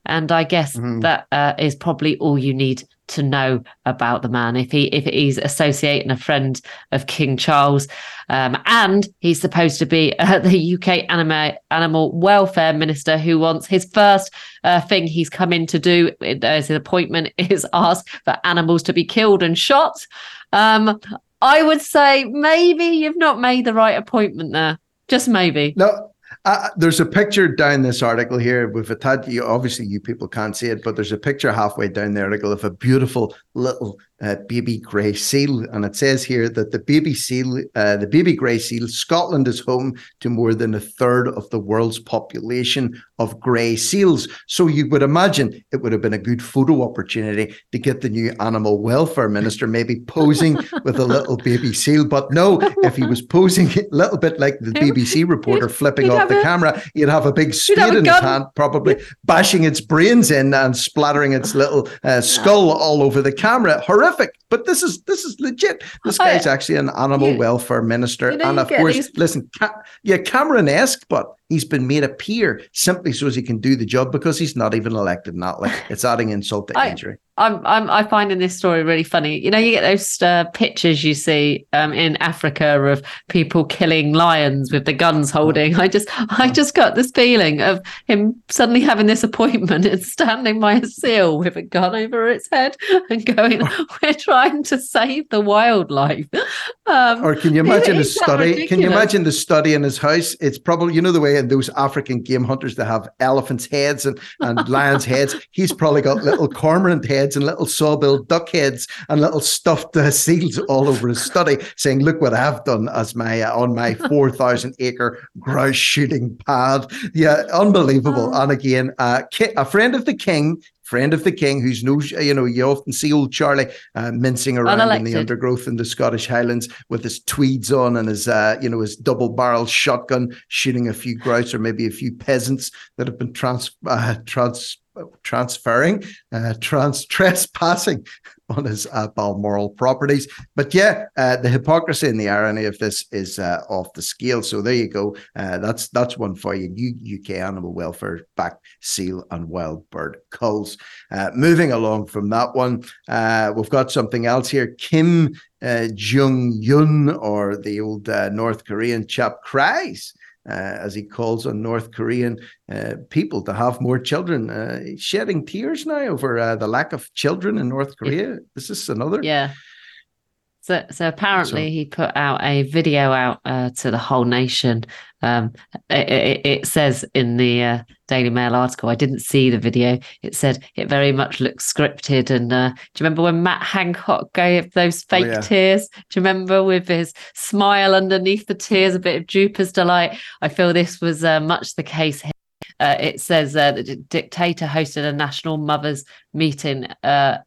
And I guess mm-hmm. that uh, is probably all you need to know about the man. If he if he's associating a friend of King Charles, um, and he's supposed to be uh, the UK anima, animal welfare minister who wants his first uh, thing he's come in to do as an appointment is ask for animals to be killed and shot. Um, I would say maybe you've not made the right appointment there. Just maybe. No, uh, there's a picture down this article here with a tad. Obviously, you people can't see it, but there's a picture halfway down the article of a beautiful little uh, baby grey seal, and it says here that the baby seal, uh, the baby grey seal, Scotland is home to more than a third of the world's population of grey seals. So you would imagine it would have been a good photo opportunity to get the new animal welfare minister maybe posing with a little baby seal. But no, if he was posing a little bit like the BBC reporter flipping off the a, camera, he'd have a big spade in his hand, probably bashing its brains in and splattering its little uh, skull all over the camera. Horrific horrific. But this is this is legit. This oh, guy's I, actually an animal you, welfare minister, you know, and of course, these... listen, ca- yeah, Cameron-esque, but he's been made a peer simply so as he can do the job because he's not even elected. Not like it's adding insult to injury. I'm, I'm I find in this story really funny. You know, you get those uh, pictures you see um, in Africa of people killing lions with the guns holding. I just I just got this feeling of him suddenly having this appointment and standing by a seal with a gun over its head and going, "We're trying to save the wildlife." Um, or can you imagine the study? Can you imagine the study in his house? It's probably you know the way those African game hunters that have elephants' heads and and lions' heads. He's probably got little cormorant heads heads and little sawbill duck heads and little stuffed uh, seals all over his study, saying, "Look what I've done as my uh, on my four thousand acre grouse shooting pad." Yeah, unbelievable. Oh. And again, uh, a friend of the king friend of the king, who's no, you know, you often see old Charlie uh, mincing around Unelected. in the undergrowth in the Scottish Highlands with his tweeds on and his, uh, you know, his double barrel shotgun, shooting a few grouse or maybe a few peasants that have been trans, uh, trans transferring, uh, trans trespassing on his uh, Balmoral properties. But yeah, uh, the hypocrisy and the irony of this is uh, off the scale. So there you go. Uh, that's that's one for you. New UK animal welfare back seal and wild bird culls. Uh, moving along from that one, uh, we've got something else here. Kim Jong Un, or the old North Korean chap, cries as he calls on North Korean uh, people to have more children, uh, shedding tears now over uh, the lack of children in North Korea. This is another. Yeah. So, so apparently he put out a video out uh, to the whole nation. Um, it, it, it, says in the uh, Daily Mail article, I didn't see the video. It said it very much looks scripted. And uh, do you remember when Matt Hancock gave those fake oh, yeah. tears? Do you remember with his smile underneath the tears, a bit of Jupiter's delight? I feel this was uh, much the case here. uh, it says uh, the dictator hosted a national mothers meeting uh,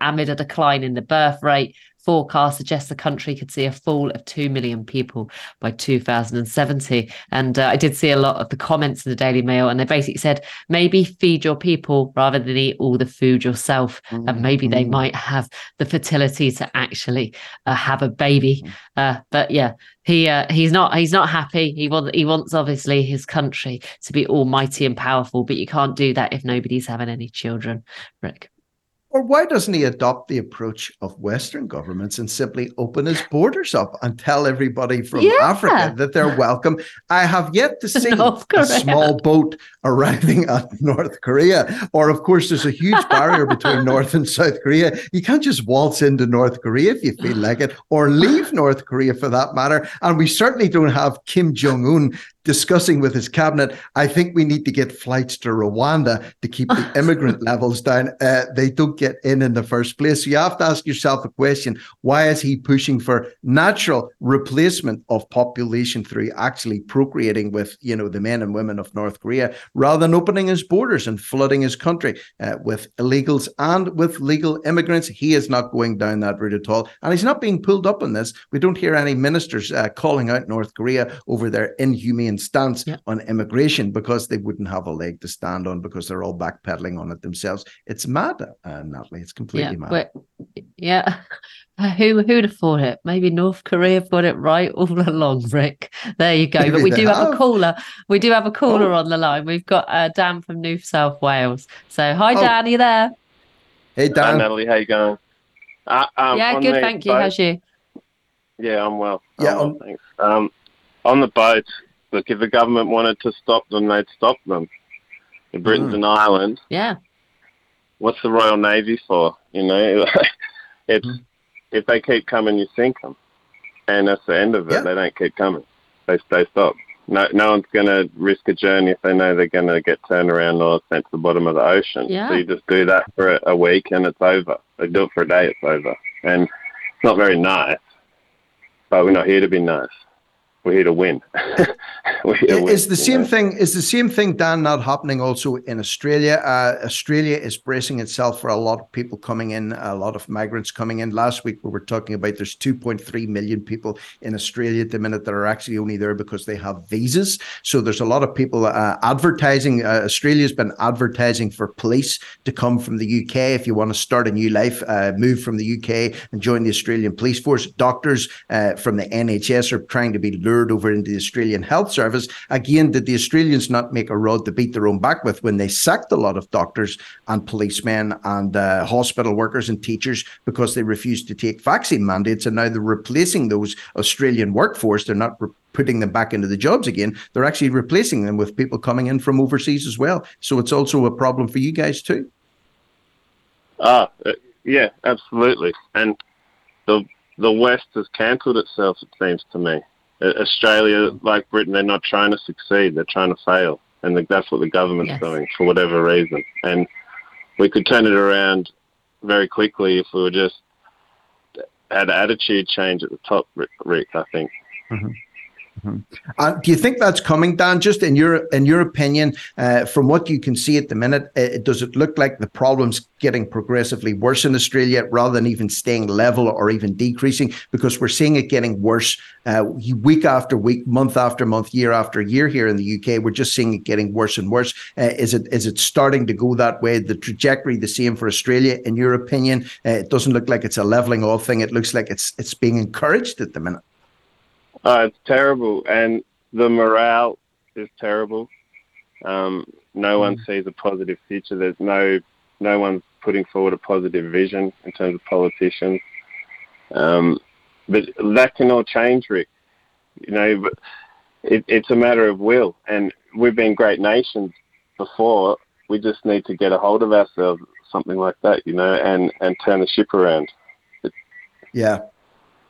amid a decline in the birth rate forecast suggests the country could see a fall of 2 million people by 2070. And uh, I did see a lot of the comments in the Daily Mail, and they basically said maybe feed your people rather than eat all the food yourself. Mm-hmm. And maybe they mm-hmm. might have the fertility to actually uh, have a baby. Mm-hmm. Uh, but yeah, he uh, he's not he's not happy. He wants he wants obviously his country to be almighty and powerful, but you can't do that if nobody's having any children, Rick. Or why doesn't he adopt the approach of Western governments and simply open his borders up and tell everybody from yeah. Africa that they're welcome? I have yet to see a small boat arriving at North Korea. Or, of course, there's a huge barrier between North and South Korea. You can't just waltz into North Korea if you feel like it, or leave North Korea for that matter. And we certainly don't have Kim Jong un discussing with his cabinet, I think we need to get flights to Rwanda to keep the immigrant levels down. Uh, they don't get in in the first place. So you have to ask yourself a question why is he pushing for natural replacement of population through actually procreating with, you know, the men and women of North Korea rather than opening his borders and flooding his country uh, with illegals and with legal immigrants? He is not going down that route at all. And he's not being pulled up on this. We don't hear any ministers uh, calling out North Korea over their inhumane stance yeah. on immigration because they wouldn't have a leg to stand on because they're all backpedaling on it themselves. It's mad, uh, Natalie. It's completely yeah, mad. But, yeah. Who who'd have thought it? Maybe North Korea got it right all along, Rick. There you go. Maybe but we do have. have. a caller. We do have a caller oh. on the line. We've got uh, Dan from New South Wales. So hi, oh. Dan. Are you there? Hey, Dan. Hi, Natalie. How you going? Uh, um, yeah, good. Thank you. Boat, How's you? Yeah, I'm well. Yeah, I'm well, thanks. Um, on the boat, Look, if the government wanted to stop them, they'd stop them. If Britain's mm. an island, yeah. What's the Royal Navy for? You know, it's mm. if they keep coming, you sink them, and that's the end of it. Yeah. They don't keep coming; they they stop. No, no one's going to risk a journey if they know they're going to get turned around or sent to the bottom of the ocean. Yeah. So you just do that for a, a week and it's over. They do it for a day, it's over. And it's not very nice, but we're not here to be nice we're here to win. we're here to is the same know? thing? Is the same thing, Dan, not happening also in Australia? Uh, Australia is bracing itself for a lot of people coming in, a lot of migrants coming in. Last week we were talking about there's 2.3 million people in Australia at the minute that are actually only there because they have visas. So there's a lot of people uh, advertising. Uh, Australia's been advertising for police to come from the UK if you want to start a new life, uh, move from the UK and join the Australian police force. Doctors uh, from the NHS are trying to be lured lured over into the Australian Health Service. Again, did the Australians not make a rod to beat their own back with when they sacked a lot of doctors and policemen and uh, hospital workers and teachers because they refused to take vaccine mandates? And now they're replacing those Australian workforce. They're not re- putting them back into the jobs again. They're actually replacing them with people coming in from overseas as well. So it's also a problem for you guys too. Ah, uh, yeah, absolutely. And the the West has cancelled itself. It seems to me. Australia, like Britain, they're not trying to succeed; they're trying to fail, and that's what the government's yes. doing for whatever reason. And we could turn it around very quickly if we were just had attitude change at the top, Rick. I think. Mm-hmm. Mm-hmm. Uh, do you think that's coming, Dan? Just in your in your opinion, uh, from what you can see at the minute, uh, does it look like the problem's getting progressively worse in Australia rather than even staying level or even decreasing? Because we're seeing it getting worse uh, week after week, month after month, year after year here in the UK. We're just seeing it getting worse and worse. Uh, is it is it starting to go that way? The trajectory the same for Australia, in your opinion? Uh, it doesn't look like it's a leveling off thing. It looks like it's it's being encouraged at the minute. Oh, it's terrible, and the morale is terrible. Um, no one mm. sees a positive future. There's no no one's putting forward a positive vision in terms of politicians. Um, but that can all change, Rick. You know, but it, it's a matter of will, and we've been great nations before. We just need to get a hold of ourselves, something like that, you know, and and turn the ship around. Yeah,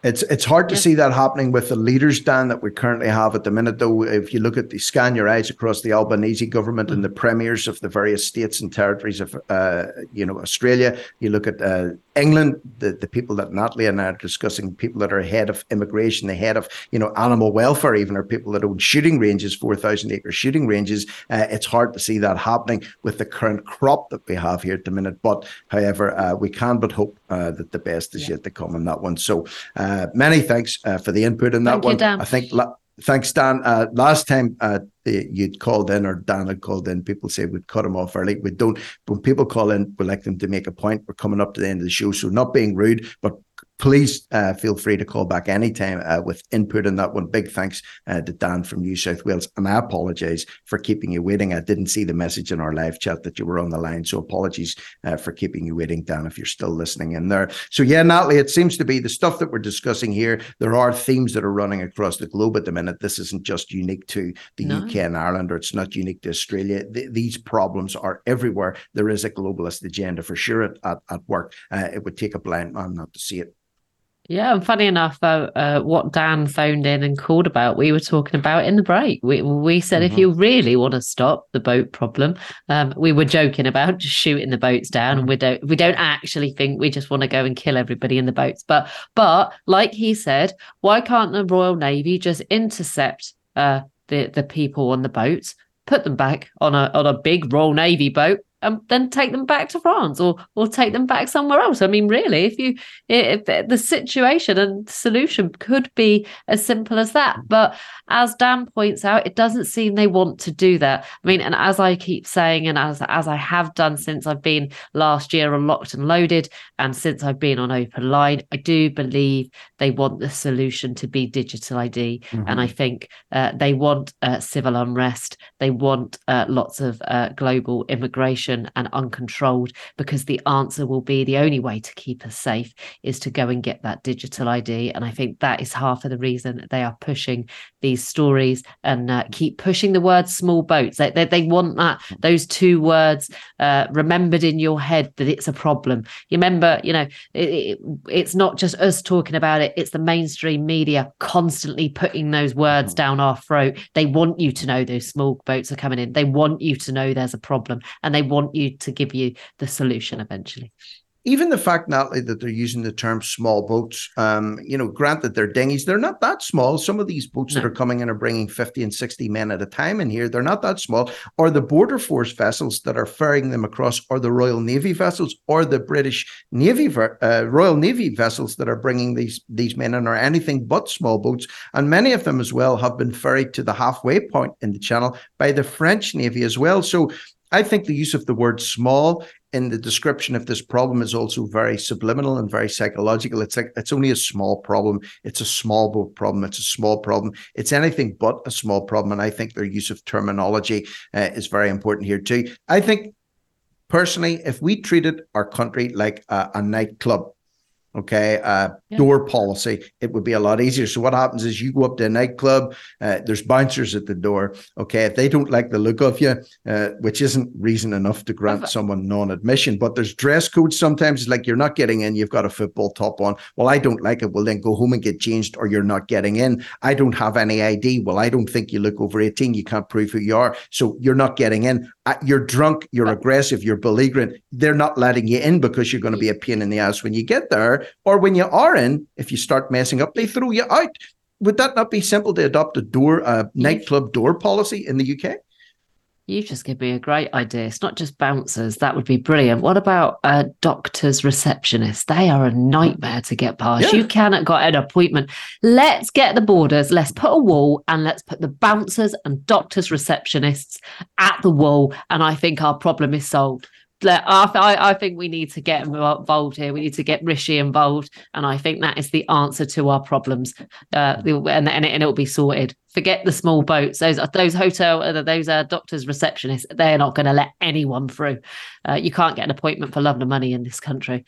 It's it's hard to see that happening with the leaders, Dan, that we currently have at the minute. Though, if you look at the scan your eyes across the Albanese government and the premiers of the various states and territories of, uh, you know, Australia, you look at uh, England, the, the people that Natalie and I are discussing, people that are ahead of immigration, the head of you know animal welfare, even are people that own shooting ranges, four thousand acre shooting ranges. Uh, it's hard to see that happening with the current crop that we have here at the minute. But however, uh, we can but hope uh, that the best is yeah. yet to come on that one. So. Uh, many thanks uh, for the input in that Thank one. You, Dan. I think. La- thanks, Dan. Uh, last time uh, you'd called in, or Dan had called in, people say we'd cut him off early. We don't. When people call in, we like them to make a point. We're coming up to the end of the show, so not being rude, but please uh, feel free to call back anytime uh, with input on that one. Big thanks uh, to Dan from New South Wales. And I apologize for keeping you waiting. I didn't see the message in our live chat that you were on the line. So apologies uh, for keeping you waiting, Dan, if you're still listening in there. So, yeah, Natalie, it seems to be the stuff that we're discussing here. There are themes that are running across the globe at the minute. This isn't just unique to the no. UK and Ireland, or it's not unique to Australia. Th- these problems are everywhere. There is a globalist agenda for sure at, at, at work. Uh, it would take a blind man not to see it. Yeah, and funny enough, uh, uh, what Dan phoned in and called about, we were talking about in the break. We we said mm-hmm. if you really want to stop the boat problem, um, we were joking about just shooting the boats down, mm-hmm. and we don't we don't actually think we just want to go and kill everybody in the boats. But but like he said, why can't the Royal Navy just intercept uh, the the people on the boats, put them back on a on a big Royal Navy boat, and then take them back to France or or take them back somewhere else. I mean, really, if you if the situation and solution could be as simple as that, but as Dan points out, it doesn't seem they want to do that. I mean, and as I keep saying, and as as I have done since I've been last year on Locked and Loaded, and since I've been on Open Line, I do believe they want the solution to be digital ID, mm-hmm. and I think uh, they want uh, civil unrest, they want uh, lots of uh, global immigration and uncontrolled, because the answer will be the only way to keep us safe is to go and get that digital ID, and I think that is half of the reason they are pushing these stories and uh, keep pushing the word small boats. They, they, they want that those two words uh, remembered in your head that it's a problem. You remember, you know, it, it, it's not just us talking about it; it's the mainstream media constantly putting those words mm. down our throat. They want you to know those small boats are coming in. They want you to know there's a problem, and they want you to give you the solution eventually even the fact, Natalie, that they're using the term small boats, um, you know, granted they're dinghies, they're not that small. Some of these boats no. that are coming in are bringing 50 and 60 men at a time in here. They're not that small. Or the Border Force vessels that are ferrying them across, or the Royal Navy vessels, or the British Navy, uh, Royal Navy vessels that are bringing these, these men in, are anything but small boats. And many of them as well have been ferried to the halfway point in the channel by the French Navy as well. So I think the use of the word small in the description of this problem is also very subliminal and very psychological. It's like it's only a small problem. It's a small boat problem. It's a small problem. It's anything but a small problem. And I think their use of terminology uh, is very important here too. I think personally, if we treated our country like a, a nightclub, okay uh, yeah. door policy it would be a lot easier. So what happens is you go up to a nightclub uh, there's bouncers at the door okay? If they don't like the look of you uh, which isn't reason enough to grant someone non-admission but there's dress codes sometimes it's like you're not getting in you've got a football top on well i don't like it well then go home and get changed or you're not getting in. I don't have any id well i don't think you look over 18 you can't prove who you are so you're not getting in. Uh, you're drunk you're aggressive you're belligerent they're not letting you in because you're going to be a pain in the ass when you get there or when you are in, if you start messing up, they throw you out. Would that not be simple to adopt a door, a nightclub door policy in the UK? You just give me a great idea. It's not just bouncers. That would be brilliant. What about uh, doctors, receptionists? They are a nightmare to get past. Yeah. You cannot get an appointment. Let's get the borders. Let's put a wall and let's put the bouncers and doctors, receptionists at the wall. And I think our problem is solved. I, I think we need to get involved here. We need to get Rishi involved, and I think that is the answer to our problems. Uh, and and, it, it'll be sorted. Forget the small boats. Those those hotel uh, those uh, doctors receptionists. They're not going to let anyone through. Uh, you can't get an appointment for love nor money in this country.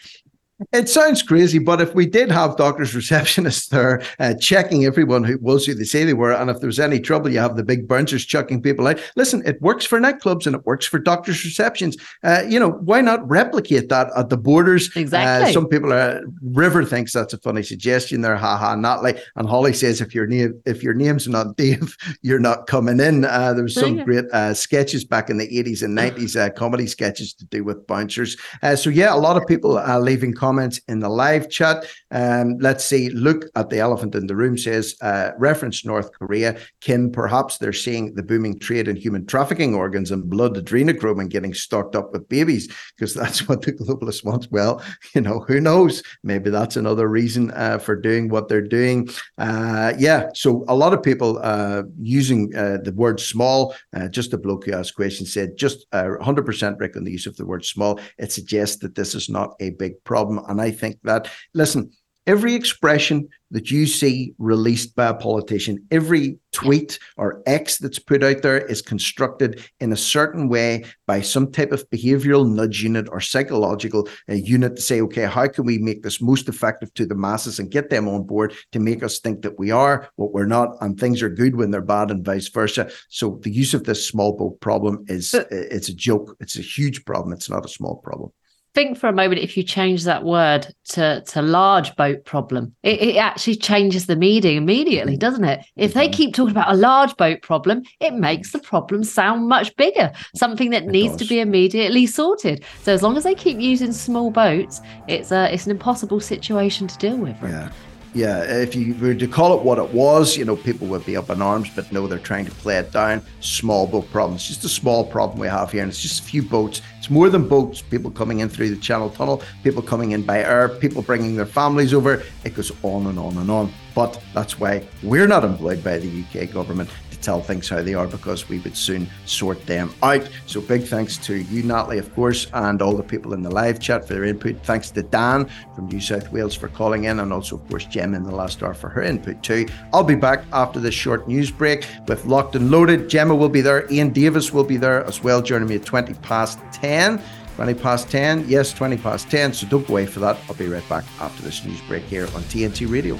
It sounds crazy, but if we did have doctors, receptionists there uh, checking everyone who was who they say they were, and if there was any trouble, you have the big bouncers chucking people out. Listen, it works for nightclubs and it works for doctors' receptions. Uh, you know, why not replicate that at the borders? Exactly. Uh, some people are. River thinks that's a funny suggestion. There, haha, not like. And Holly says, if your name if your name's not Dave, you're not coming in. Uh, there was some great uh, sketches back in the 80s and 90s, uh, comedy sketches to do with bouncers. Uh, so yeah, a lot of people uh, leaving comments in the live chat. Um, let's see. Look at the elephant in the room says uh, reference North Korea. Kim, perhaps they're seeing the booming trade in human trafficking organs and blood adrenochrome and getting stocked up with babies because that's what the globalists want. Well, you know, who knows? Maybe that's another reason uh, for doing what they're doing. Uh, yeah. So a lot of people uh, using uh, the word small. Uh, just a bloke who asked questions said just 100% Rick on the use of the word small. It suggests that this is not a big problem. And I think that, listen, every expression that you see released by a politician, every tweet or X that's put out there is constructed in a certain way by some type of behavioral nudge unit or psychological uh, unit to say, okay, how can we make this most effective to the masses and get them on board to make us think that we are what we're not and things are good when they're bad and vice versa. So the use of this small boat problem is it's a joke. It's a huge problem. It's not a small problem think for a moment if you change that word to to large boat problem it, it actually changes the meaning immediately mm-hmm. doesn't it if they mm-hmm. keep talking about a large boat problem it makes the problem sound much bigger something that it needs does. to be immediately sorted so as long as they keep using small boats it's a it's an impossible situation to deal with yeah yeah, if you were to call it what it was, you know, people would be up in arms, but no, they're trying to play it down. Small boat problem. It's just a small problem we have here, and it's just a few boats. It's more than boats. People coming in through the Channel Tunnel, people coming in by air, people bringing their families over. It goes on and on and on. But that's why we're not employed by the UK government tell things how they are because we would soon sort them out. So big thanks to you, Natalie, of course, and all the people in the live chat for their input. Thanks to Dan from New South Wales for calling in, and also, of course, Jem in the last hour for her input too. I'll be back after this short news break with Locked and Loaded. Gemma will be there. Ian Davis will be there as well, joining me at 20 past 10. 20 past 10. Yes, 20 past 10. So don't go away for that. I'll be right back after this news break here on TNT Radio.